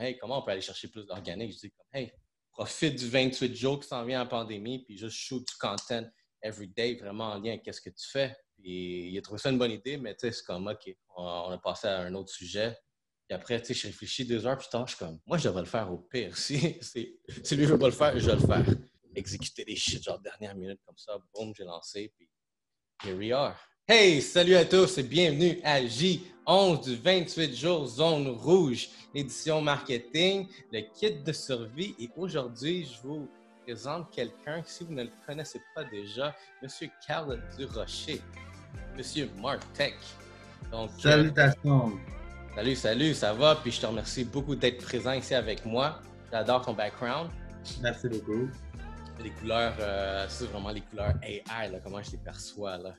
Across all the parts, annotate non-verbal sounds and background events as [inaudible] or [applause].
hey, comment on peut aller chercher plus d'organique? Je dis, comme, hey, profite du 28 jours qui s'en vient en pandémie, puis juste shoot du content every day, vraiment en lien avec ce que tu fais. Il a trouvé ça une bonne idée, mais tu sais, c'est comme, OK, on, a passé à un autre sujet. Puis après, tu sais, je réfléchis deux heures plus tard, je suis comme, moi, je devrais le faire au pire. [laughs] Si, si, lui ne veut pas le faire, je vais le faire. Exécuter des shit, genre dernière minute comme ça, boum, j'ai lancé, puis here we are. Hey, salut à tous et bienvenue à J11 du 28 jours Zone Rouge, édition marketing, le kit de survie. Et aujourd'hui, je vous présente quelqu'un, si vous ne le connaissez pas déjà, M. Carl Durocher, M. Mark Tech. Donc, euh, Salutations. salut, salut, ça va? Puis je te remercie beaucoup d'être présent ici avec moi. J'adore ton background. Merci beaucoup. Les couleurs, euh, c'est vraiment les couleurs AI, là, comment je les perçois. Là.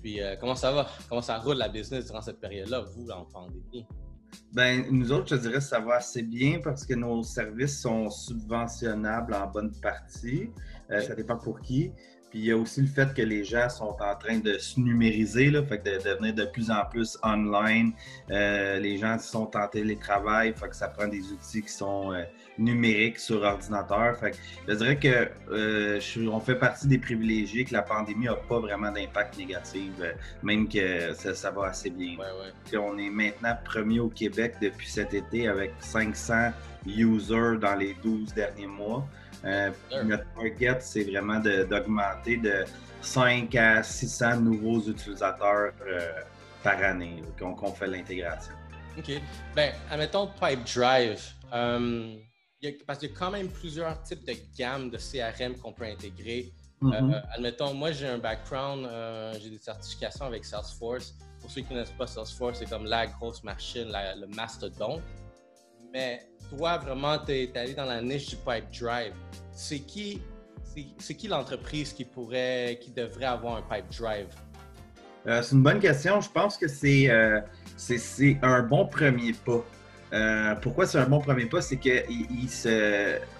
Puis euh, comment ça va? Comment ça roule la business durant cette période-là, vous, en pandémie? Ben, nous autres, je dirais que ça va assez bien parce que nos services sont subventionnables en bonne partie. Euh, ça dépend pour qui. Puis il y a aussi le fait que les gens sont en train de se numériser, là, fait que de, devenir de plus en plus online. Euh, les gens sont en télétravail, fait que ça prend des outils qui sont euh, numériques sur ordinateur. Fait que je dirais que euh, on fait partie des privilégiés que la pandémie n'a pas vraiment d'impact négatif, même que ça, va assez bien. On est maintenant premier au Québec depuis cet été avec 500 users dans les 12 derniers mois. Euh, notre target, c'est vraiment d'augmenter de, 5 à 600 nouveaux utilisateurs euh, par année qu'on fait l'intégration. OK. Ben, admettons Pipedrive. Euh, parce qu'il y a quand même plusieurs types de gammes de CRM qu'on peut intégrer. Mm-hmm. admettons, moi, j'ai un background, j'ai des certifications avec Salesforce. Pour ceux qui ne connaissent pas Salesforce, c'est comme la grosse machine, le mastodonte. Mais toi, vraiment, tu es, allé dans la niche du pipe drive. C'est qui, c'est qui l'entreprise qui pourrait, qui devrait avoir un pipe drive? Euh, c'est une bonne question. Je pense que c'est euh, un bon premier pas. Euh, pourquoi c'est un bon premier pas? C'est que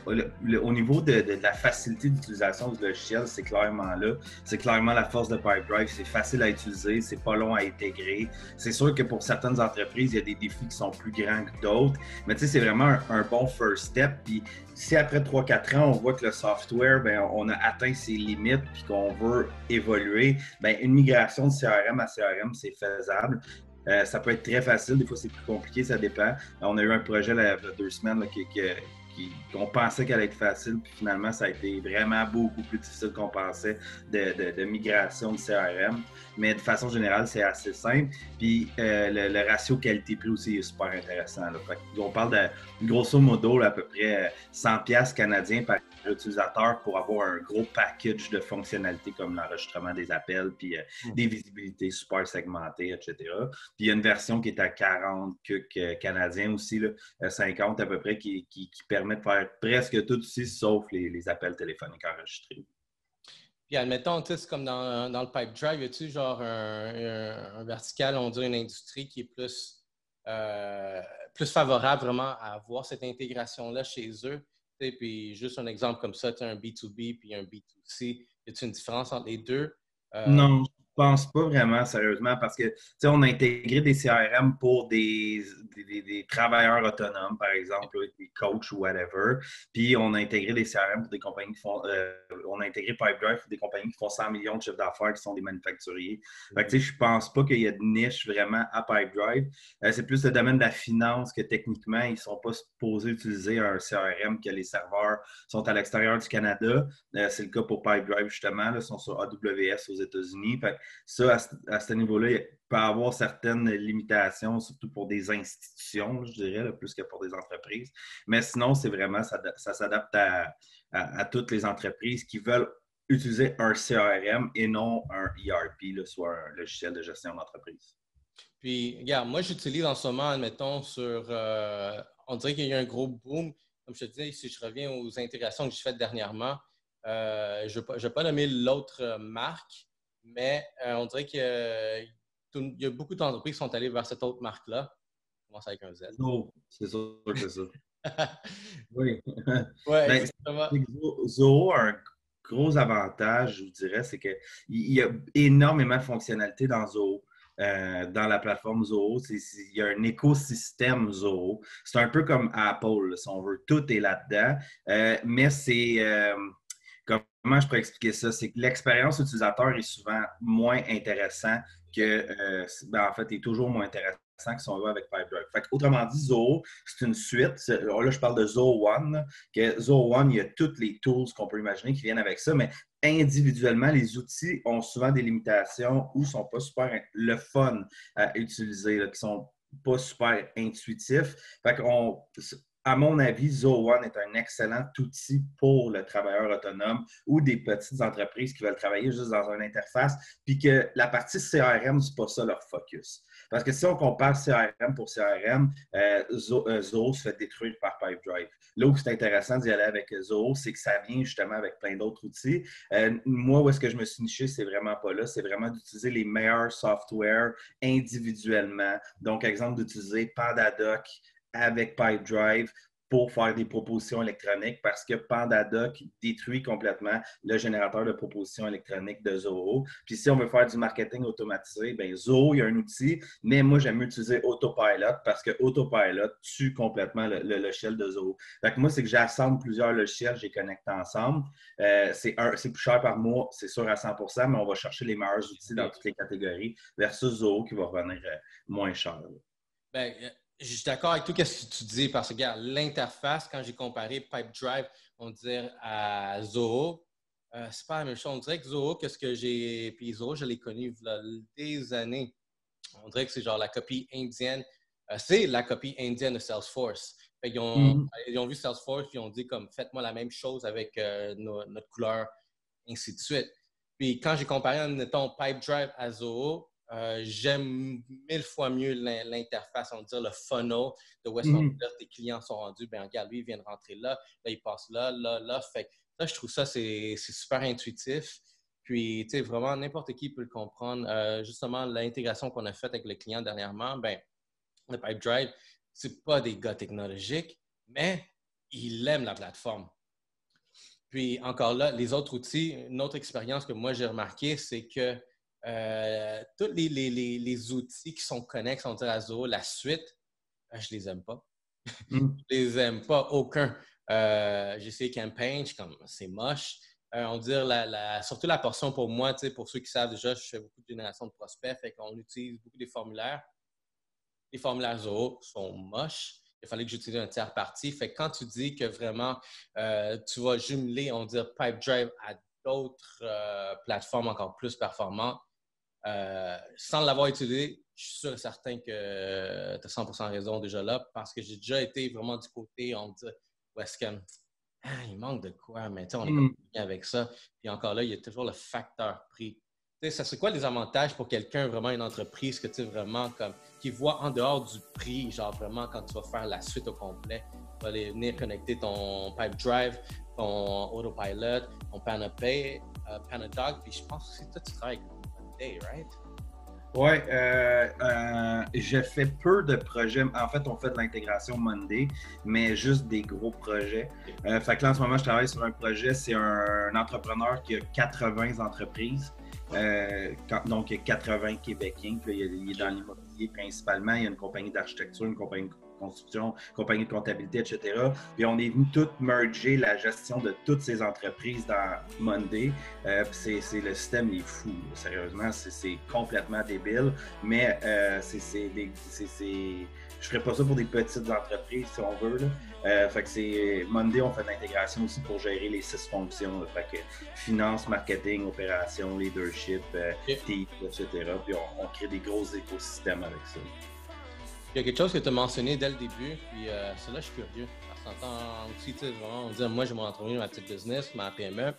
au niveau de, la facilité d'utilisation du logiciel, c'est clairement là. C'est clairement la force de Pipedrive. C'est facile à utiliser, c'est pas long à intégrer. C'est sûr que pour certaines entreprises, il y a des défis qui sont plus grands que d'autres. Mais tu sais, c'est vraiment un, bon first step. Puis si après 3-4 ans, on voit que le software, ben, on a atteint ses limites puis qu'on veut évoluer, ben, une migration de CRM à CRM, c'est faisable. Euh, ça peut être très facile, des fois c'est plus compliqué, ça dépend. On a eu un projet il y deux semaines qui, qu'on pensait qu'elle allait être facile, puis finalement, ça a été vraiment beaucoup plus difficile qu'on pensait de, migration de CRM. Mais de façon générale, c'est assez simple. Puis euh, le, ratio qualité-prix aussi est super intéressant. on parle de grosso modo à peu près 100$ canadiens par utilisateur pour avoir un gros package de fonctionnalités comme l'enregistrement des appels, puis euh, hmm. des visibilités super segmentées, etc. Puis il y a une version qui est à 40 que canadiens aussi, là, 50 euh, à peu près, qui, qui, permet de faire presque tout ici, sauf les, appels téléphoniques enregistrés. Puis admettons, tu sais, comme dans, dans, le pipe drive, y a-tu genre un, vertical, on dirait une industrie qui est plus, euh, plus favorable vraiment à avoir cette intégration-là chez eux? Puis juste un exemple comme ça, tu as un B2B puis un B2C. Y a-t-il une différence entre les deux? Euh, non, pense pas vraiment, sérieusement, parce que, tu sais, on a intégré des CRM pour des, des, travailleurs autonomes, par exemple, des coachs ou whatever. Puis, on a intégré des CRM pour des compagnies qui font, euh, on a intégré Pipedrive pour des compagnies qui font 100 millions de chiffres d'affaires, qui sont des manufacturiers. Fait que, tu sais, je pense pas qu'il y a de niche vraiment à Pipedrive. Euh, c'est plus le domaine de la finance que, techniquement, ils sont pas supposés utiliser un CRM que les serveurs sont à l'extérieur du Canada. Euh, c'est le cas pour Pipedrive, justement. ils sont sur AWS aux États-Unis ça, à, ce niveau-là, il peut avoir certaines limitations, surtout pour des institutions, je dirais, plus que pour des entreprises. Mais sinon, c'est vraiment, ça, s'adapte à, toutes les entreprises qui veulent utiliser un CRM et non un ERP, soit un logiciel de gestion d'entreprise. Puis, regarde, moi, j'utilise en ce moment, admettons, sur. Euh, on dirait qu'il y a eu un gros boom. Comme je te dis, si je reviens aux intégrations que j'ai faites dernièrement, euh, je ne vais pas nommer l'autre marque, mais euh, on dirait qu'il y a beaucoup d'entreprises qui sont allées vers cette autre marque-là. commence avec un Z. Non, c'est sûr que c'est ça. [laughs] oui. [laughs] Ouais, ben, Zoho a un gros avantage, je vous dirais, c'est qu'il y a énormément de fonctionnalités dans Zoho. euh, dans la plateforme Zoho. Il y a un écosystème Zoho. C'est un peu comme Apple, si on veut. Tout est là-dedans. Euh, mais c'est. Euh, comment je pourrais expliquer ça? C'est que l'expérience utilisateur est souvent moins intéressant que. Ben, en fait, est toujours moins intéressant que on va avec Pipedrive. Fait autrement dit, Zoho, c'est une suite. Là, je parle de Zoho One. Que Zoho One, il y a toutes les tools qu'on peut imaginer qui viennent avec ça, mais individuellement, les outils ont souvent des limitations ou ne sont pas super le fun à utiliser, qui qui sont pas super intuitifs. Fait à mon avis, Zoho One est un excellent outil pour le travailleur autonome ou des petites entreprises qui veulent travailler juste dans une interface, puis que la partie CRM, c'est pas ça leur focus. Parce que si on compare CRM pour CRM, euh, euh, Zoho, se fait détruire par Pipedrive. Là où c'est intéressant d'y aller avec Zoho, c'est que ça vient justement avec plein d'autres outils. Euh, moi, où est-ce que je me suis niché, c'est vraiment pas là. C'est vraiment d'utiliser les meilleurs softwares individuellement. Donc, exemple, d'utiliser PandaDoc avec Pipedrive pour faire des propositions électroniques parce que PandaDoc détruit complètement le générateur de propositions électroniques de Zoho. Puis si on veut faire du marketing automatisé, bien Zoho, il y a un outil, mais moi, j'aime utiliser Autopilot parce que Autopilot tue complètement le, logiciel de Zoho. Fait moi, c'est que j'assemble plusieurs logiciels, je les connecte ensemble. Euh, c'est plus cher par mois, c'est sûr à 100% mais on va chercher les meilleurs outils dans toutes les catégories versus Zoho qui va revenir euh, moins cher. Bien, je suis d'accord avec tout ce que tu dis parce que, regarde, l'interface, quand j'ai comparé Pipedrive, on dirait à Zoho, euh, c'est pas la même chose. On dirait que Zoho, qu'est-ce que j'ai. Puis Zoho, je l'ai connu il y a des années. On dirait que c'est genre la copie indienne. Euh, c'est la copie indienne de Salesforce. ils, ont, mm-hmm. ils, ont, vu Salesforce ils ont dit comme faites-moi la même chose avec euh, notre couleur, ainsi de suite. Puis quand j'ai comparé, mettons, Pipedrive à Zoho, euh, j'aime mille fois mieux l'interface, on va dire le funnel de où est-ce mm. tes clients sont rendus. Ben regarde, lui, il vient de rentrer là, là, il passe là, là, là. Fait là, je trouve ça, c'est super intuitif. Puis, tu sais, vraiment, n'importe qui peut le comprendre. Euh, justement, l'intégration qu'on a faite avec le client dernièrement, ben, le Pipe Drive, c'est pas des gars technologiques, mais il aime la plateforme. Puis, encore là, les autres outils, une autre expérience que moi j'ai remarqué, c'est que euh, tous les, outils qui sont connexes, on dirait à Zoho, la suite, euh, je les aime pas. Mm. [laughs] je les aime pas, aucun. Euh, j'ai essayé Campaign, comme c'est moche. on dirait la, surtout la portion pour moi, pour ceux qui savent déjà, je fais beaucoup de génération de prospects, fait qu'on utilise beaucoup des formulaires. Les formulaires Zoho sont moches. Il fallait que j'utilise un tiers parti. Fait quand tu dis que vraiment tu vas jumeler, on dirait Pipedrive à d'autres plateformes encore plus performantes, euh, sans l'avoir étudié, je suis sûr et certain que tu as 100% raison déjà là, parce que j'ai déjà été vraiment du côté, on dit, où est-ce que, ah, il manque de quoi, mais on est mm. bien avec ça. Puis encore là, il y a toujours le facteur prix. sais, ça serait quoi les avantages pour quelqu'un, vraiment une entreprise que tu vraiment comme, qui voit en dehors du prix, genre vraiment quand tu vas faire la suite au complet, tu vas aller venir connecter ton pipe drive, ton autopilot, ton Panapay, euh, Panadog, puis je pense que toi tu travailles right? Oui, euh, euh, je fais peu de projets. En fait, on fait de l'intégration Monday, mais juste des gros projets. Euh, fait que là, en ce moment, je travaille sur un projet. C'est un, entrepreneur qui a 80 entreprises. Donc, il y a 80 Québécois. Puis, il, est dans l'immobilier principalement. Il y a une compagnie d'architecture, une compagnie construction, compagnie de comptabilité, etc. Puis on est venu tout merger la gestion de toutes ces entreprises dans Monday. Euh, c'est, le système est fou, sérieusement, c'est, complètement débile, mais euh, c'est, je ferais pas ça pour des petites entreprises si on veut. Euh, fait que c'est Monday, on fait de l'intégration aussi pour gérer les six fonctions. Fait que finance, marketing, opération, leadership, euh, etc. Puis on, on crée des gros écosystèmes avec ça. Il y a quelque chose que tu as mentionné dès le début, puis euh, là je suis curieux. Parce qu'on aussi, tu sais, vraiment, on dit, moi, j'ai mon entreprise, ma petite business, ma PME,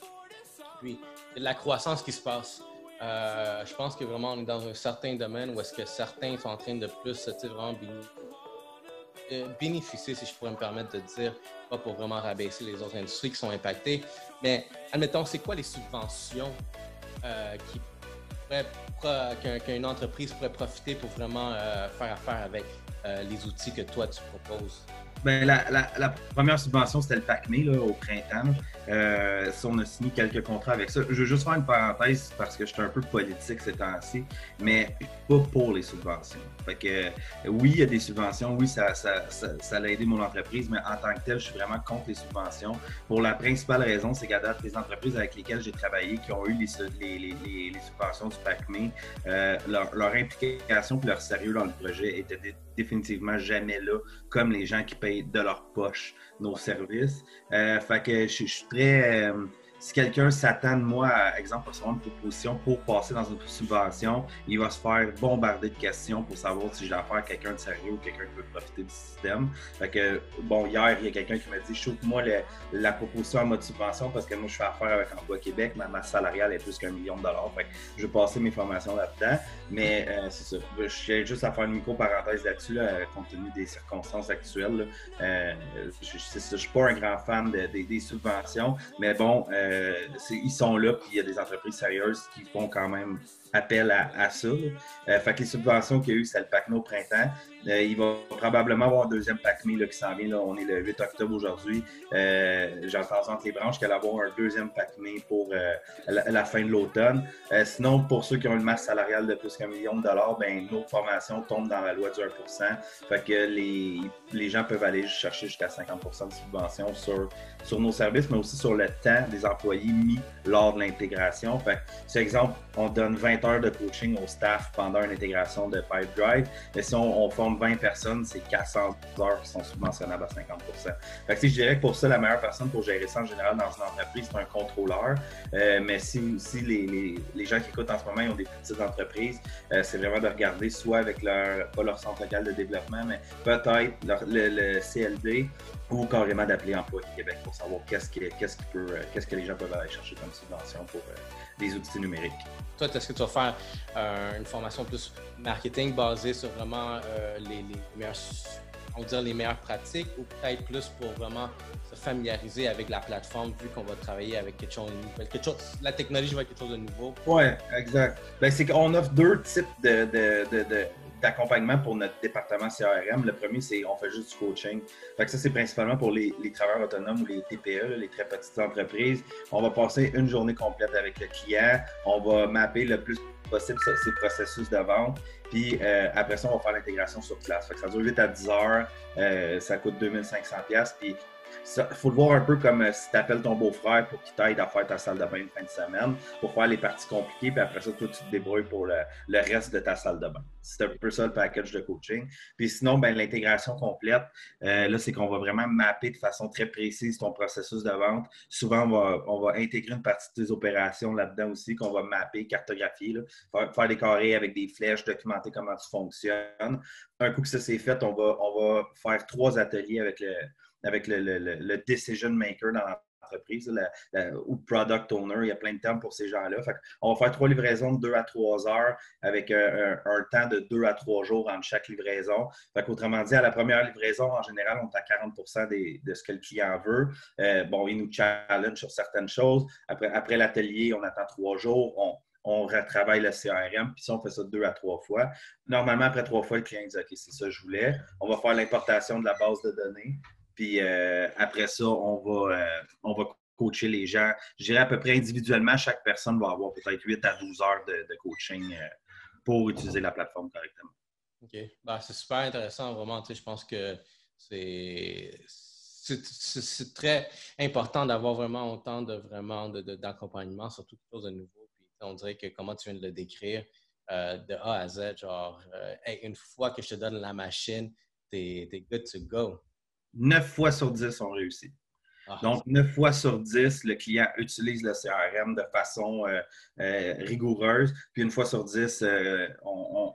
puis la croissance qui se passe. Euh, je pense que vraiment, on est dans un certain domaine où est-ce que certains sont en train de plus, tu sais, vraiment euh, bénéficier, si je pourrais me permettre de dire, pas pour vraiment rabaisser les autres industries qui sont impactées, mais admettons, c'est quoi les subventions euh, qui qu'une entreprise pourrait profiter pour vraiment faire affaire avec euh, les outils que toi tu proposes? Ben, la, première subvention, c'était le PACME au printemps. Euh, on a signé quelques contrats avec ça. Je veux juste faire une parenthèse parce que je suis un peu politique ces temps-ci, mais pas pour les subventions. Fait oui, il y a des subventions, oui, ça, ça, a aidé mon entreprise, mais en tant que tel, je suis vraiment contre les subventions. Pour la principale raison, c'est qu'à date, les entreprises avec lesquelles j'ai travaillé, qui ont eu les, subventions du PACME, euh, leur, leur, implication et leur sérieux dans le projet était définitivement jamais là, comme les gens qui payent de leur poche nos services. Euh, fait que je, suis très. Euh, si quelqu'un s'attend de moi, à, exemple, recevoir une proposition pour passer dans une subvention, il va se faire bombarder de questions pour savoir si j'ai affaire à quelqu'un de sérieux ou quelqu'un qui veut profiter du système. Fait que, bon, hier, il y a quelqu'un qui m'a dit, shoot-moi la proposition en mode subvention parce que moi, je fais affaire avec Emploi Québec, ma masse salariale est plus qu'un million de dollars. Fait que je vais passer mes formations là-dedans. Mais euh, c'est ça. Je suis juste à faire une micro-parenthèse là-dessus, compte tenu des circonstances actuelles. Euh, je ne suis pas un grand fan des subventions, mais bon, euh, euh, ils sont là, puis il y a des entreprises sérieuses qui font quand même appel à, ça. Euh, fait que les subventions qu'il y a eu, c'est le PACME au printemps. Euh, il va probablement avoir un deuxième PACME qui s'en vient. Là. On est le 8 octobre aujourd'hui. Euh, J'entends entre les branches qu'elle va avoir un deuxième PACME pour la, fin de l'automne. sinon, pour ceux qui ont une masse salariale de plus qu'un million de dollars, ben, nos formations tombent dans la loi du 1 Fait que les, les gens peuvent aller chercher jusqu'à 50% de subvention sur, sur nos services, mais aussi sur le temps des employés mis lors de l'intégration. Fait que, exemple, on donne 20 heures de coaching au staff pendant une intégration de Pipedrive. Mais si on, forme 20 personnes, c'est 400 heures qui sont subventionnables à 50 fait que, Je dirais que pour ça, la meilleure personne pour gérer ça en général dans une entreprise, c'est un contrôleur. Euh, mais si, si les, les, gens qui écoutent en ce moment ils ont des petites entreprises, euh, c'est vraiment de regarder soit avec leur, pas leur centre local de développement, mais peut-être le, CLD ou carrément d'appeler Emploi Québec pour savoir qu'est-ce que, qu'est-ce, peut, euh, qu'est-ce que les gens peuvent aller chercher comme subvention pour des outils numériques. Toi, est-ce que tu faire euh, une formation plus marketing basée sur vraiment euh, les, meilleures, on les meilleures pratiques ou peut-être plus pour vraiment se familiariser avec la plateforme vu qu'on va travailler avec quelque chose de nouveau? Quelque chose, la technologie va être quelque chose de nouveau. Oui, exact. Ben, c'est qu'on offre deux types de, d'accompagnement pour notre département CRM. Le premier, c'est on fait juste du coaching. Fait ça, c'est principalement pour les, travailleurs autonomes ou les TPE, les très petites entreprises. On va passer une journée complète avec le client. On va mapper le plus possible ces processus de vente. Puis euh, après ça, on va faire l'intégration sur place. Fait que ça dure 8 à 10 heures. Euh, ça coûte 2500$. Puis il faut le voir un peu comme euh, si tu appelles ton beau-frère pour qu'il t'aide à faire ta salle de bain une fin de semaine, pour faire les parties compliquées, puis après ça, toi, tu te débrouilles pour le, reste de ta salle de bain. C'est un peu ça le package de coaching. Puis sinon, ben, l'intégration complète, euh, là, c'est qu'on va vraiment mapper de façon très précise ton processus de vente. Souvent, on va, intégrer une partie de tes opérations là-dedans aussi, qu'on va mapper, cartographier, faire, faire, des carrés avec des flèches, documenter comment tu fonctionnes. Un coup que ça c'est fait, on va, on va faire trois ateliers avec le avec le, le, decision maker dans l'entreprise ou product owner. Il y a plein de termes pour ces gens-là. On va faire trois livraisons de deux à trois heures avec un, temps de deux à trois jours entre chaque livraison. Autrement dit, à la première livraison, en général, on est à 40% de ce que le client veut. Euh, bon, il nous challenge sur certaines choses. Après, après l'atelier, on attend trois jours. On, on retravaille le CRM, puis si on fait ça deux à trois fois, normalement, après trois fois, le client dit OK, c'est ça que je voulais. On va faire l'importation de la base de données. Puis euh, après ça, on va, euh, on va coacher les gens. Je dirais à peu près individuellement, chaque personne va avoir peut-être 8 à 12 heures de, coaching euh, pour utiliser la plateforme correctement. OK. Ben, c'est super intéressant, vraiment. je pense que c'est. C'est très important d'avoir vraiment autant de vraiment d'accompagnement, surtout quelque chose de nouveau. Puis, on dirait que comment tu viens de le décrire, de A à Z, genre, une fois que je te donne la machine, t'es es good to go. 9 fois sur 10 ont réussi. Ah. Donc, 9 fois sur 10, le client utilise le CRM de façon euh, euh, rigoureuse. Puis une fois sur 10, euh, on,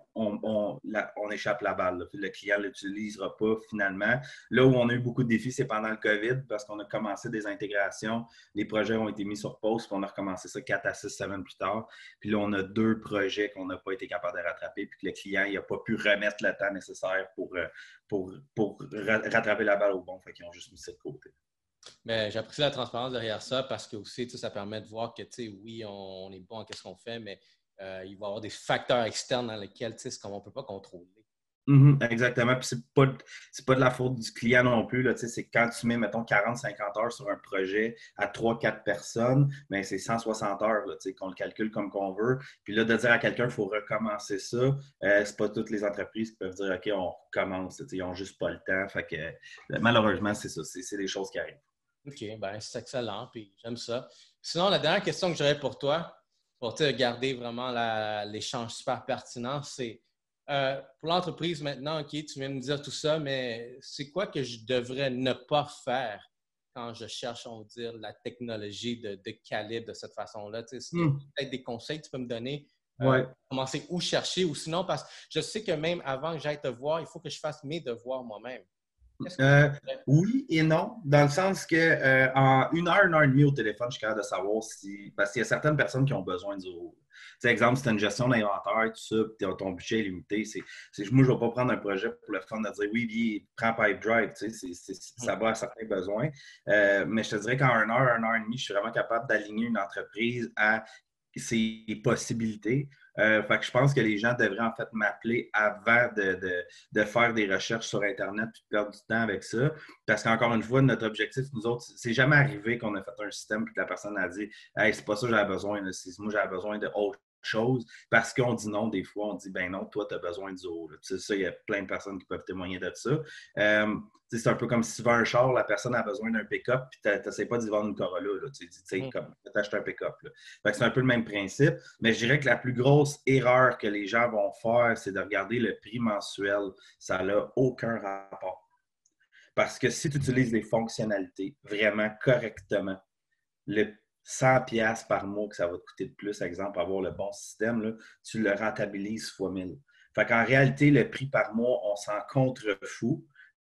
échappe la balle. Le client ne l'utilisera pas finalement. Là où on a eu beaucoup de défis, c'est pendant le COVID parce qu'on a commencé des intégrations. Les projets ont été mis sur pause. Puis on a recommencé ça 4 à 6 semaines plus tard. Puis là, on a deux projets qu'on n'a pas été capable de rattraper. Puis que le client n'a pas pu remettre le temps nécessaire pour, pour, pour rattraper la balle au bon. Fait qu'ils ont juste mis ça de côté. Mais j'apprécie la transparence derrière ça parce que aussi, ça permet de voir que, oui, on, est bon en qu'est-ce qu'on fait, mais euh, il va y avoir des facteurs externes dans lesquels, on ne peut pas contrôler. Mhm, exactement. Puis c'est pas, pas de la faute du client non plus. C'est quand tu mets, mettons, 40-50 heures sur un projet à 3-4 personnes, mais c'est 160 heures qu'on le calcule comme qu'on veut. Puis là, de dire à quelqu'un qu'il faut recommencer ça, euh, c'est pas toutes les entreprises qui peuvent dire OK, on recommence. Ils n'ont juste pas le temps. Malheureusement, c'est ça. C'est des choses qui arrivent. OK, ben c'est excellent, puis j'aime ça. Sinon, la dernière question que j'aurais pour toi, pour te garder vraiment l'échange super pertinent, c'est euh, pour l'entreprise maintenant, OK, tu viens de me dire tout ça, mais c'est quoi que je devrais ne pas faire quand je cherche, on va dire, la technologie de, calibre de cette façon-là? Tu sais, hmm. peut-être des conseils que tu peux me donner. Euh, commencer où chercher ou sinon, parce que je sais que même avant que j'aille te voir, il faut que je fasse mes devoirs moi-même. Euh, oui et non, dans le sens que euh, en une heure, une heure et demie au téléphone, je suis capable de savoir si. Parce qu'il y a certaines personnes qui ont besoin du. Tu exemple, si tu as une gestion d'inventaire, tout ça, puis ton budget est limité, c'est, moi, je ne vais pas prendre un projet pour le fun de dire oui, oui, prends Pipe Drive, tu sais, ça va à certains besoins. Euh, mais je te dirais qu'en une heure, une heure et demie, je suis vraiment capable d'aligner une entreprise à ses possibilités. Euh, fait que je pense que les gens devraient en fait m'appeler avant de, faire des recherches sur Internet et de perdre du temps avec ça. Parce qu'encore une fois, notre objectif, nous autres, c'est jamais arrivé qu'on a fait un système et que la personne a dit Hey, c'est pas ça que j'avais besoin, moi j'avais besoin de autre chose. Parce qu'on dit non, des fois, on dit ben non, toi, tu as besoin du haut. Tu sais, ça, il y a plein de personnes qui peuvent témoigner de ça. Euh, c'est un peu comme si tu vends un char, la personne a besoin d'un pick-up, puis tu n'essaies pas d'y vendre une Corolla. Tu dis, mm. comme, tu achètes un pick-up. C'est un peu le même principe, mais je dirais que la plus grosse erreur que les gens vont faire, c'est de regarder le prix mensuel. Ça n'a aucun rapport. Parce que si tu utilises les fonctionnalités vraiment correctement, le 100 pièces par mois que ça va te coûter de plus, exemple, avoir le bon système, là, tu le rentabilises fois 1000. Fait qu'en réalité, le prix par mois, on s'en contrefou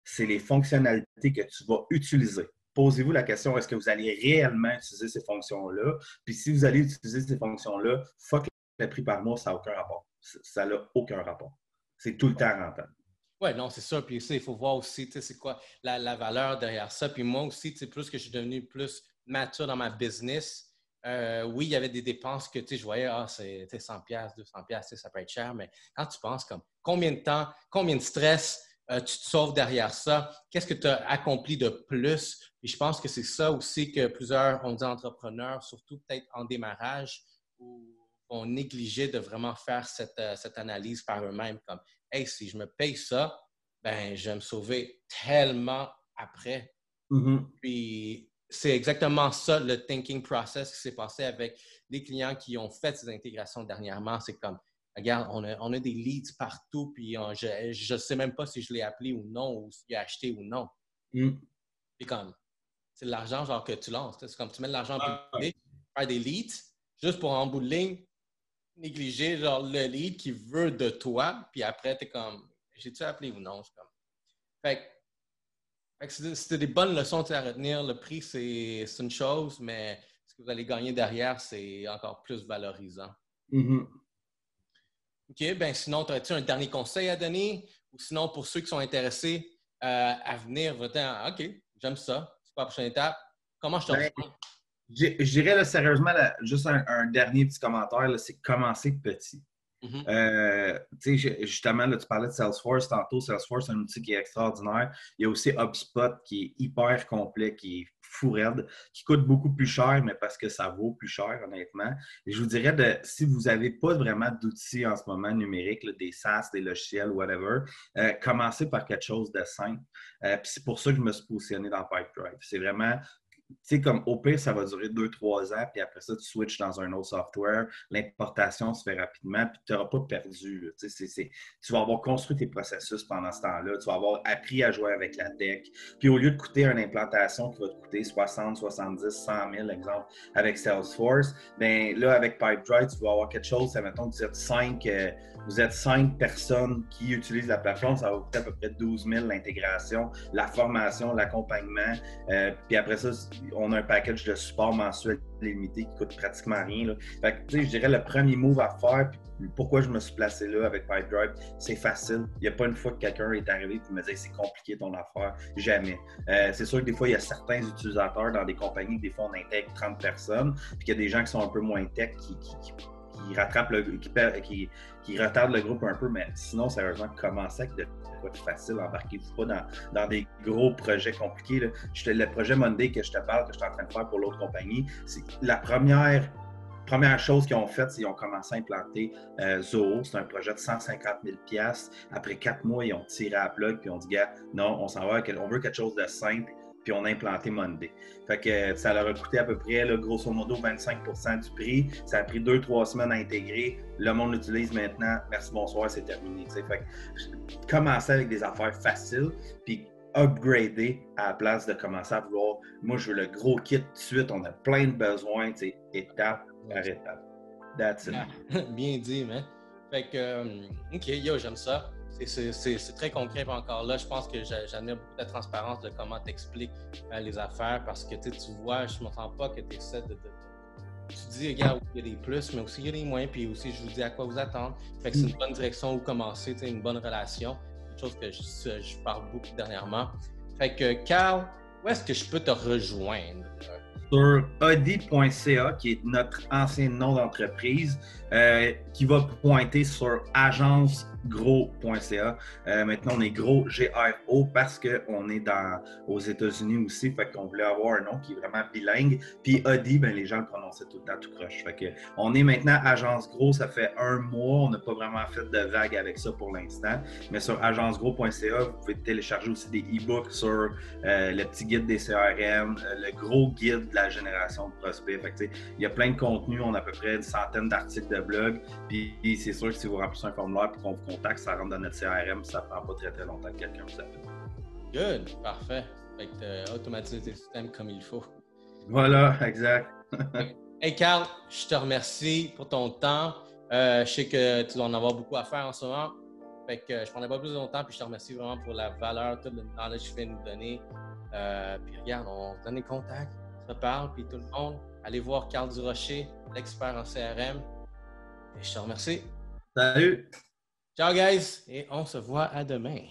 c'est les fonctionnalités que tu vas utiliser. Posez-vous la question, est-ce que vous allez réellement utiliser ces fonctions-là? Puis si vous allez utiliser ces fonctions-là, fuck le prix par mois, ça n'a aucun rapport. Ça n'a aucun rapport. C'est tout le temps rentable. Oui, non, c'est ça. Puis il faut voir aussi, c'est quoi la, valeur derrière ça. Puis moi aussi, plus que je suis devenu plus mature dans ma business, euh, oui, il y avait des dépenses que je voyais, ah, c'est 100$, 200$, ça peut être cher, mais quand tu penses comme combien de temps, combien de stress, euh, tu te sauves derrière ça? Qu'est-ce que tu as accompli de plus? Et je pense que c'est ça aussi que plusieurs, on dit entrepreneurs, surtout peut-être en démarrage, vont négliger de vraiment faire cette, euh, analyse par eux-mêmes, comme, hey, si je me paye ça, ben, je vais me sauver tellement après. Mm-hmm. Puis, c'est exactement ça le thinking process qui s'est passé avec les clients qui ont fait ces intégrations dernièrement. C'est comme, regarde, on a, des leads partout, puis je ne sais même pas si je l'ai appelé ou non, ou s'il a acheté ou non. Mm. comme, c'est l'argent genre que tu lances. C'est comme tu mets de l'argent ah, public, faire des leads, juste pour en bout de ligne, négliger genre le lead qui veut de toi, puis après, tu es comme, j'ai-tu appelé ou non? Comme... Fait, c'était des bonnes leçons à retenir. Le prix, c'est une chose, mais ce que vous allez gagner derrière, c'est encore plus valorisant. Mm-hmm. OK, ben sinon, aurais-tu un dernier conseil à donner? Ou sinon, pour ceux qui sont intéressés euh, à venir, OK, j'aime ça, c'est pas la prochaine étape. Comment je te ben, Je dirais sérieusement, juste un, dernier petit commentaire, c'est commencer petit. Mm-hmm. Euh, justement, là, tu parlais de Salesforce tantôt. Salesforce, c'est un outil qui est extraordinaire. Il y a aussi HubSpot qui est hyper complet, qui est fou raide, qui coûte beaucoup plus cher, mais parce que ça vaut plus cher, honnêtement. Et je vous dirais, de, si vous n'avez pas vraiment d'outils en ce moment numériques, des SaaS, des logiciels, whatever, euh, commencez par quelque chose de simple. Euh, c'est pour ça que je me suis positionné dans Pipedrive. C'est vraiment tu sais, comme au pire, ça va durer deux, trois ans, puis après ça, tu switches dans un autre software, l'importation se fait rapidement, puis tu n'auras pas perdu. Tu, tu vas avoir construit tes processus pendant ce temps-là, tu vas avoir appris à jouer avec la tech, puis au lieu de coûter une implantation qui va te coûter 60, 70, 100 000, exemple, avec Salesforce, bien là, avec Pipedrive, tu vas avoir quelque chose, ça mettons que vous êtes cinq, euh, vous êtes personnes qui utilisent la plateforme, ça va coûter à peu près 12 000 l'intégration, la formation, l'accompagnement, euh, puis après ça, on a un package de support mensuel limité qui coûte pratiquement rien. Fait que, je dirais le premier move à faire, puis pourquoi je me suis placé là avec Pipedrive, c'est facile. Il n'y a pas une fois que quelqu'un est arrivé et me dit c'est compliqué ton affaire. Jamais. Euh, c'est sûr que des fois, il y a certains utilisateurs dans des compagnies, des fois on intègre 30 personnes, puis qu'il y a des gens qui sont un peu moins tech qui qui rattrape le qui, qui, qui, retarde le groupe un peu, mais sinon, sérieusement, commencez avec de quoi de facile, embarquez-vous pas dans, dans, des gros projets compliqués. Le projet Monday que je te parle, que je suis en train de faire pour l'autre compagnie, c'est la première première chose qu'ils ont faite, c'est qu'ils ont commencé à implanter euh, Zoho. C'est un projet de 150 000 Après quatre mois, ils ont tiré à la plug puis on dit, gars, non, on s'en va, on veut quelque chose de simple puis on a implanté Monday. Fait que ça leur a coûté à peu près, grosso modo, 25% du prix. Ça a pris deux, trois semaines à intégrer. Le monde l'utilise maintenant. Merci, bonsoir, c'est terminé. Que commencer avec des affaires faciles, puis upgrader à la place de commencer à vouloir, moi, je veux le gros kit tout de suite. On a plein de besoins, étape par étape. That's it. [laughs] Bien dit, man. Fait que, euh, OK, yo, j'aime ça c'est très concret encore là. Je pense que ai beaucoup de transparence de comment tu expliques euh, les affaires parce que tu vois, je ne m'entends pas que tu essaies de, Tu dis, regarde, il y a des plus, mais aussi il y a des moins, puis aussi je vous dis à quoi vous attendre. Fait que c'est une bonne direction où commencer, une bonne relation. Quelque chose que je, je parle beaucoup dernièrement. Fait que, Carl, où est-ce que je peux te rejoindre? Sur audi.ca, qui est notre ancien nom d'entreprise, euh, qui va pointer sur agence gros.ca. Euh, maintenant, on est gros G-R-O parce qu'on est dans, aux États-Unis aussi. Fait qu'on voulait avoir un nom qui est vraiment bilingue. Puis Audi, ben, les gens le prononçaient tout le temps tout croche. Fait que on est maintenant Agence Gros. Ça fait un mois. On n'a pas vraiment fait de vague avec ça pour l'instant. Mais sur agencegros.ca, vous pouvez télécharger aussi des e-books sur euh, le petit guide des CRM, le gros guide de la génération de prospects. Il y a plein de contenus. On a à peu près une centaine d'articles de blog. Puis c'est sûr que si vous remplissez un formulaire pour qu'on vous contact, ça rentre dans notre CRM, ça prend pas très très longtemps que quelqu'un vous appelle. Good, parfait. Fait que euh, automatiser tes systèmes comme il faut. Voilà, exact. [laughs] hey Carl, je te remercie pour ton temps. Euh, je sais que tu dois en avoir beaucoup à faire en ce moment. Fait que euh, je prendrai pas plus de temps, puis je te remercie vraiment pour la valeur, tout le knowledge que tu viens de nous donner. puis regarde, on se donne les contacts, on se parle, puis tout le monde, allez voir Carl Durocher, l'expert en CRM. Et je te remercie. Salut! Ciao, guys, et on se voit à demain.